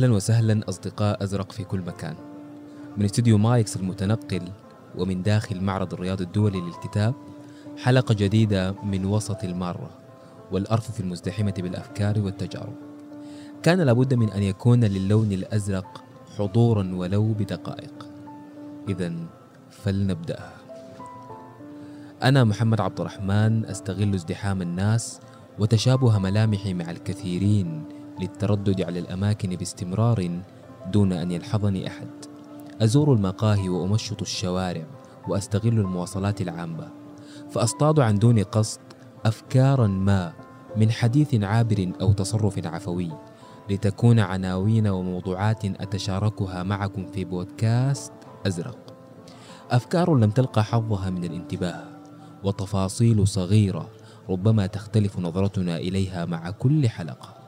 أهلا وسهلا أصدقاء أزرق في كل مكان. من استوديو مايكس المتنقل ومن داخل معرض الرياض الدولي للكتاب حلقة جديدة من وسط المارة والأرفف المزدحمة بالأفكار والتجارب. كان لابد من أن يكون للون الأزرق حضورا ولو بدقائق. إذا فلنبدأها. أنا محمد عبد الرحمن أستغل ازدحام الناس وتشابه ملامحي مع الكثيرين للتردد على الأماكن باستمرار دون أن يلحظني أحد. أزور المقاهي وأمشط الشوارع وأستغل المواصلات العامة. فأصطاد عن دون قصد أفكارا ما من حديث عابر أو تصرف عفوي لتكون عناوين وموضوعات أتشاركها معكم في بودكاست أزرق. أفكار لم تلقى حظها من الانتباه وتفاصيل صغيرة ربما تختلف نظرتنا إليها مع كل حلقة.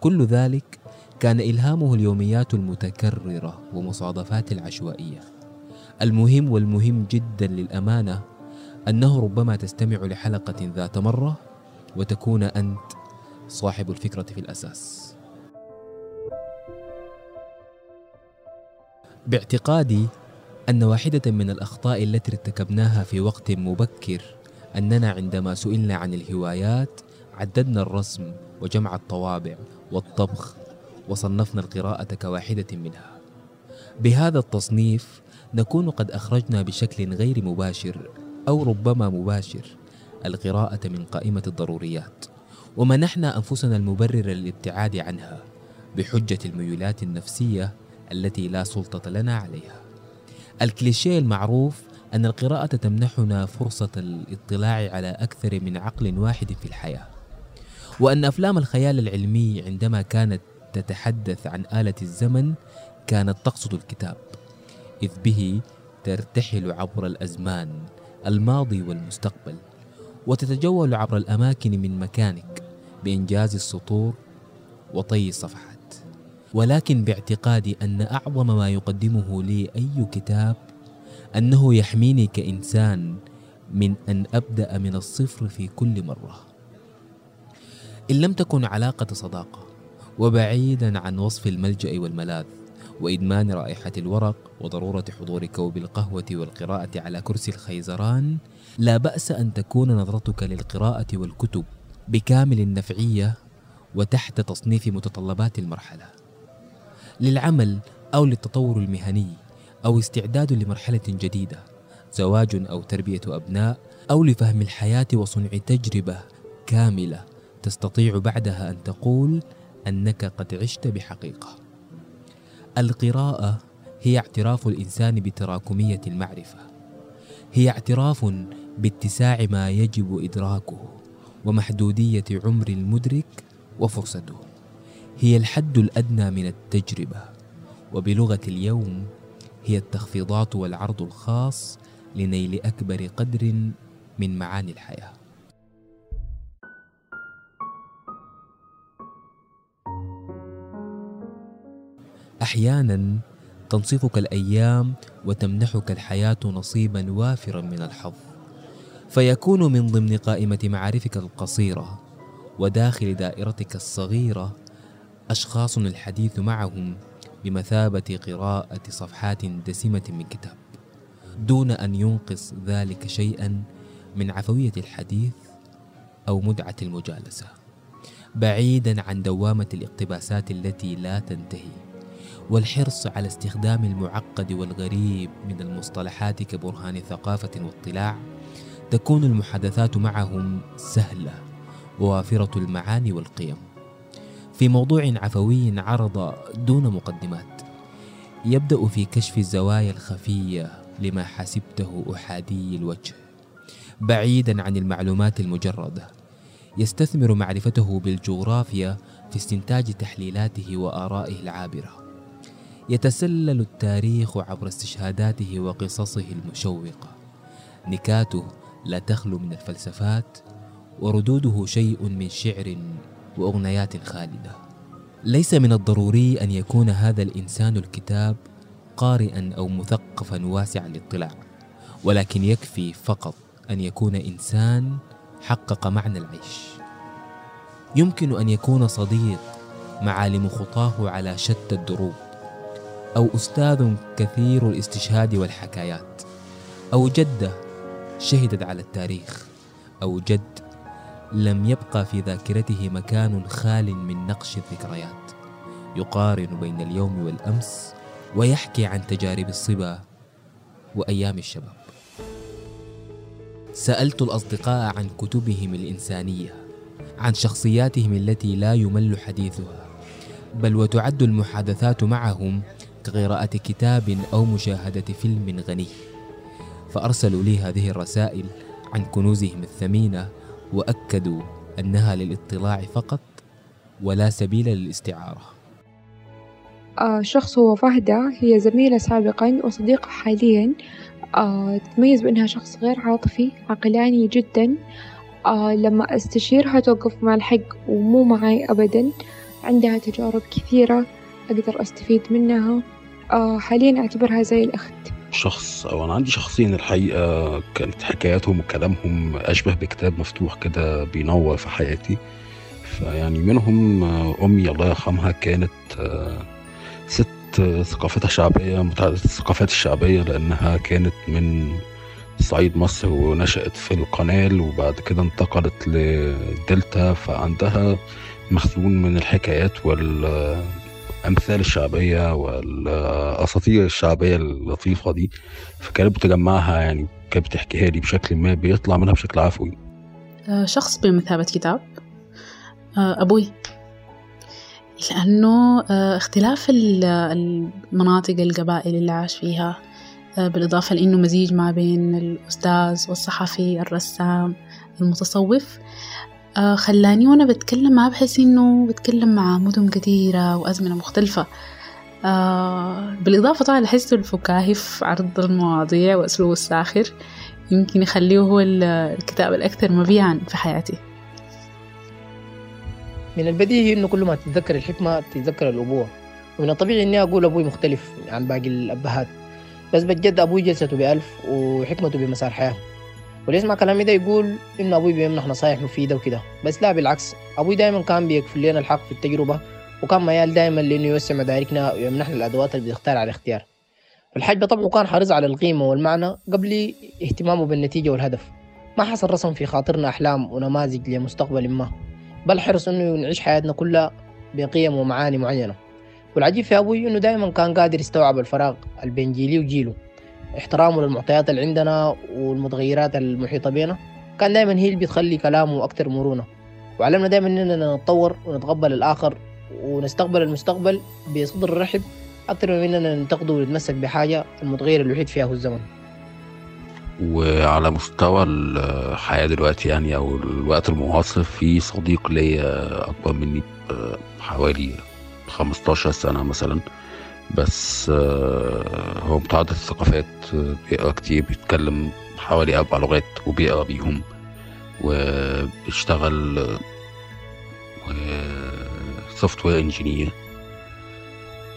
كل ذلك كان إلهامه اليوميات المتكررة ومصادفات العشوائية. المهم والمهم جدا للأمانة أنه ربما تستمع لحلقة ذات مرة وتكون أنت صاحب الفكرة في الأساس. باعتقادي أن واحدة من الأخطاء التي ارتكبناها في وقت مبكر أننا عندما سئلنا عن الهوايات عددنا الرسم وجمع الطوابع والطبخ وصنفنا القراءة كواحدة منها. بهذا التصنيف نكون قد أخرجنا بشكل غير مباشر أو ربما مباشر القراءة من قائمة الضروريات، ومنحنا أنفسنا المبرر للابتعاد عنها بحجة الميولات النفسية التي لا سلطة لنا عليها. الكليشيه المعروف أن القراءة تمنحنا فرصة الاطلاع على أكثر من عقل واحد في الحياة. وأن أفلام الخيال العلمي عندما كانت تتحدث عن آلة الزمن كانت تقصد الكتاب إذ به ترتحل عبر الأزمان الماضي والمستقبل وتتجول عبر الأماكن من مكانك بإنجاز السطور وطي الصفحات. ولكن باعتقادي أن أعظم ما يقدمه لي أي كتاب أنه يحميني كإنسان من أن أبدأ من الصفر في كل مرة. إن لم تكن علاقة صداقة وبعيدا عن وصف الملجأ والملاذ وإدمان رائحة الورق وضرورة حضور كوب القهوة والقراءة على كرسي الخيزران لا بأس أن تكون نظرتك للقراءة والكتب بكامل النفعية وتحت تصنيف متطلبات المرحلة. للعمل أو للتطور المهني أو استعداد لمرحلة جديدة زواج أو تربية أبناء أو لفهم الحياة وصنع تجربة كاملة. تستطيع بعدها أن تقول أنك قد عشت بحقيقة. القراءة هي اعتراف الإنسان بتراكمية المعرفة. هي اعتراف باتساع ما يجب إدراكه ومحدودية عمر المدرك وفرصته. هي الحد الأدنى من التجربة وبلغة اليوم هي التخفيضات والعرض الخاص لنيل أكبر قدر من معاني الحياة أحيانا تنصفك الأيام وتمنحك الحياة نصيبا وافرا من الحظ. فيكون من ضمن قائمة معارفك القصيرة وداخل دائرتك الصغيرة أشخاص الحديث معهم بمثابة قراءة صفحات دسمة من كتاب. دون أن ينقص ذلك شيئا من عفوية الحديث أو متعه المجالسة. بعيدا عن دوامة الاقتباسات التي لا تنتهي. والحرص على استخدام المعقد والغريب من المصطلحات كبرهان ثقافة واطلاع تكون المحادثات معهم سهلة ووافرة المعاني والقيم. في موضوع عفوي عرض دون مقدمات يبدأ في كشف الزوايا الخفية لما حسبته أحادي الوجه بعيدا عن المعلومات المجردة. يستثمر معرفته بالجغرافيا في استنتاج تحليلاته وآرائه العابرة. يتسلل التاريخ عبر استشهاداته وقصصه المشوقة. نكاته لا تخلو من الفلسفات وردوده شيء من شعر وأغنيات خالدة. ليس من الضروري أن يكون هذا الإنسان الكتاب قارئا أو مثقفا واسع الاطلاع ولكن يكفي فقط أن يكون إنسان حقق معنى العيش. يمكن أن يكون صديق معالم خطاه على شتى الدروب. أو أستاذ كثير الاستشهاد والحكايات. أو جدة شهدت على التاريخ. أو جد لم يبقى في ذاكرته مكان خال من نقش الذكريات. يقارن بين اليوم والأمس ويحكي عن تجارب الصبا وأيام الشباب. سألت الأصدقاء عن كتبهم الإنسانية عن شخصياتهم التي لا يمل حديثها بل وتعد المحادثات معهم كقراءة كتاب أو مشاهدة فيلم غني. فأرسلوا لي هذه الرسائل عن كنوزهم الثمينة وأكدوا أنها للاطلاع فقط ولا سبيل للاستعارة. آه شخص هو فهدة هي زميلة سابقا وصديقة حاليا. آه تتميز بأنها شخص غير عاطفي عقلاني جدا. آه لما أستشيرها توقف مع الحق ومو معي أبدا. عندها تجارب كثيرة أقدر أستفيد منها. آه حاليا أعتبرها زي الأخت. شخص أو أنا عندي شخصين الحقيقة كانت حكاياتهم وكلامهم أشبه بكتاب مفتوح كده بينور في حياتي. فيعني منهم أمي الله يرحمها كانت ست ثقافتها شعبية متعددة الثقافات الشعبية لأنها كانت من صعيد مصر ونشأت في القنال وبعد كده انتقلت للدلتا فعندها مخزون من الحكايات وال الأمثال الشعبية والأساطير الشعبية اللطيفة دي فكانت بتجمعها يعني كانت بتحكيها لي بشكل ما بيطلع منها بشكل عفوي. شخص بمثابة كتاب. أبوي. لأنه اختلاف المناطق القبائل اللي عاش فيها بالإضافة لأنه مزيج ما بين الأستاذ والصحفي الرسام المتصوف. خلاني وأنا بتكلم معاه بحس إنه بتكلم مع مدن كثيرة وأزمنة مختلفة. بالإضافة طبعا لحسه الفكاهي في عرض المواضيع وأسلوبه الساخر. يمكن يخليه هو الكتاب الأكثر مبيعا في حياتي. من البديهي إنه كل ما تتذكر الحكمة تتذكر الأبوة. ومن الطبيعي إني أقول أبوي مختلف عن باقي الأبهات. بس بجد أبوي جلسته بألف وحكمته بمسار حياة. واللي يسمع كلامي ده يقول إنه أبوي بيمنح نصايح مفيدة وكده. بس لا بالعكس. أبوي دايما كان بيكفل لنا الحق في التجربة وكان ميال دايما لإنه يوسع مداركنا ويمنحنا الأدوات اللي بنختار على الاختيار. الحاج بطبعه كان حريص على القيمة والمعنى قبل اهتمامه بالنتيجة والهدف. ما حصل رسم في خاطرنا أحلام ونماذج لمستقبل ما بل حرص إنه نعيش حياتنا كلها بقيم ومعاني معينة. والعجيب في أبوي إنه دايما كان قادر يستوعب الفراغ بين جيلي وجيله. احترامه للمعطيات اللي عندنا والمتغيرات المحيطة بينا. كان دايما هي اللي بتخلي كلامه أكتر مرونة. وعلمنا دايما إننا نتطور ونتقبل الآخر ونستقبل المستقبل بصدر رحب أكتر من إننا ننتقده ونتمسك بحاجة المتغير الوحيد فيها هو الزمن. وعلى مستوى الحياة دلوقتي يعني أو الوقت المعاصر في صديق ليا أكبر مني بحوالي 15 سنة مثلا. بس هو متعدد الثقافات بيقرأ كتير بيتكلم حوالي أربع لغات وبيقرأ بيهم وبيشتغل software engineer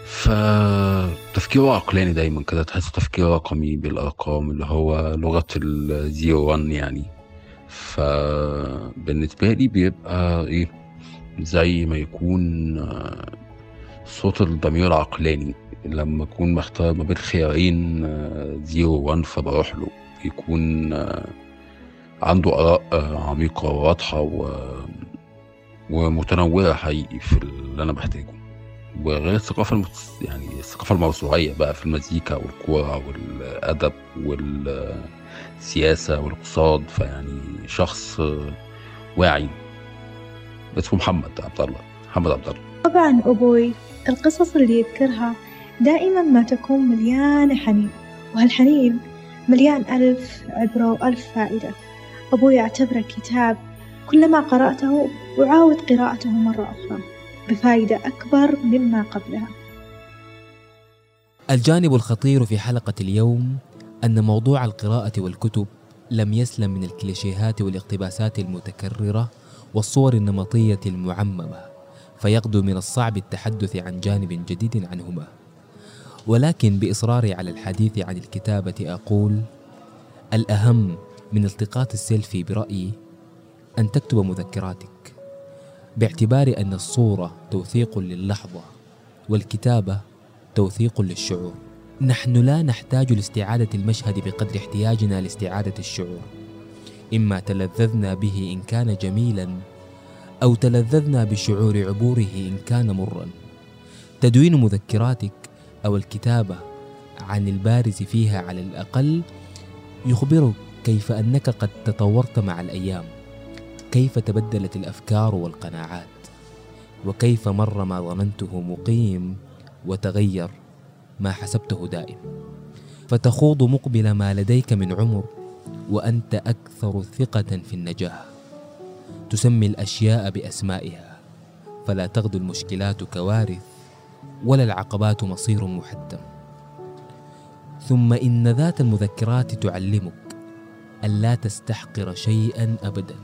فتفكيره عقلاني دايما كده تحس تفكير رقمي بالأرقام اللي هو لغة ال zero one يعني. فبالنسبة لي بيبقى إيه زي ما يكون صوت الضمير العقلاني لما أكون محتار ما بين خيارين زيرو وان فبروح له. يكون عنده آراء عميقة وواضحة و... ومتنوره حقيقي في اللي أنا بحتاجه. وغير الثقافة المت... يعني الثقافة الموسوعية بقى في المزيكا والكورة والأدب والسياسة والاقتصاد. فيعني شخص واعي. اسمه محمد عبد الله. محمد عبد الله. طبعا أبوي القصص اللي يذكرها دائما ما تكون مليانة حنين وهالحنين مليان ألف عبرة وألف فائدة أبوي يعتبره كتاب كلما قرأته أعاود قراءته مرة أخرى بفائدة أكبر مما قبلها. الجانب الخطير في حلقة اليوم أن موضوع القراءة والكتب لم يسلم من الكليشيهات والاقتباسات المتكررة والصور النمطية المعممة، فيغدو من الصعب التحدث عن جانب جديد عنهما. ولكن بإصراري على الحديث عن الكتابة أقول: الأهم من التقاط السيلفي برأيي أن تكتب مذكراتك باعتبار أن الصورة توثيق للحظة والكتابة توثيق للشعور. نحن لا نحتاج لاستعادة المشهد بقدر احتياجنا لاستعادة الشعور. إما تلذذنا به إن كان جميلا أو تلذذنا بشعور عبوره إن كان مرا. تدوين مذكراتك أو الكتابة عن البارز فيها على الأقل يخبرك كيف أنك قد تطورت مع الأيام كيف تبدلت الأفكار والقناعات وكيف مر ما ظننته مقيم وتغير ما حسبته دائم. فتخوض مقبل ما لديك من عمر وأنت أكثر ثقة في النجاح. تسمي الأشياء بأسمائها فلا تغدو المشكلات كوارث ولا العقبات مصير محتم ثم إن ذات المذكرات تعلمك ألا تستحقر شيئا أبدا.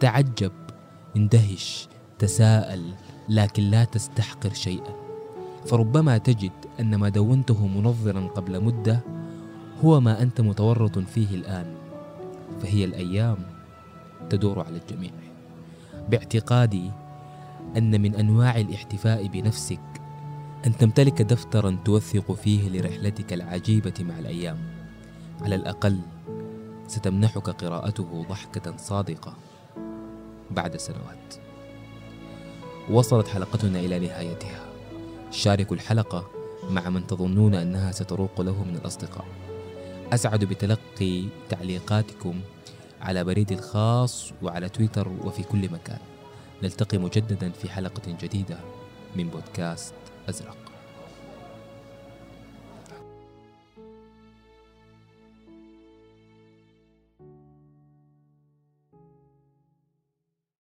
تعجب اندهش تساءل لكن لا تستحقر شيئا. فربما تجد أن ما دونته منظرا قبل مدة هو ما أنت متورط فيه الآن فهي الأيام تدور على الجميع. باعتقادي أن من أنواع الاحتفاء بنفسك أن تمتلك دفترا توثق فيه لرحلتك العجيبة مع الأيام. على الأقل ستمنحك قراءته ضحكة صادقة. بعد سنوات. وصلت حلقتنا إلى نهايتها. شاركوا الحلقة مع من تظنون أنها ستروق له من الأصدقاء. أسعد بتلقي تعليقاتكم على بريدي الخاص وعلى تويتر وفي كل مكان. نلتقي مجددا في حلقة جديدة من بودكاست أزرق.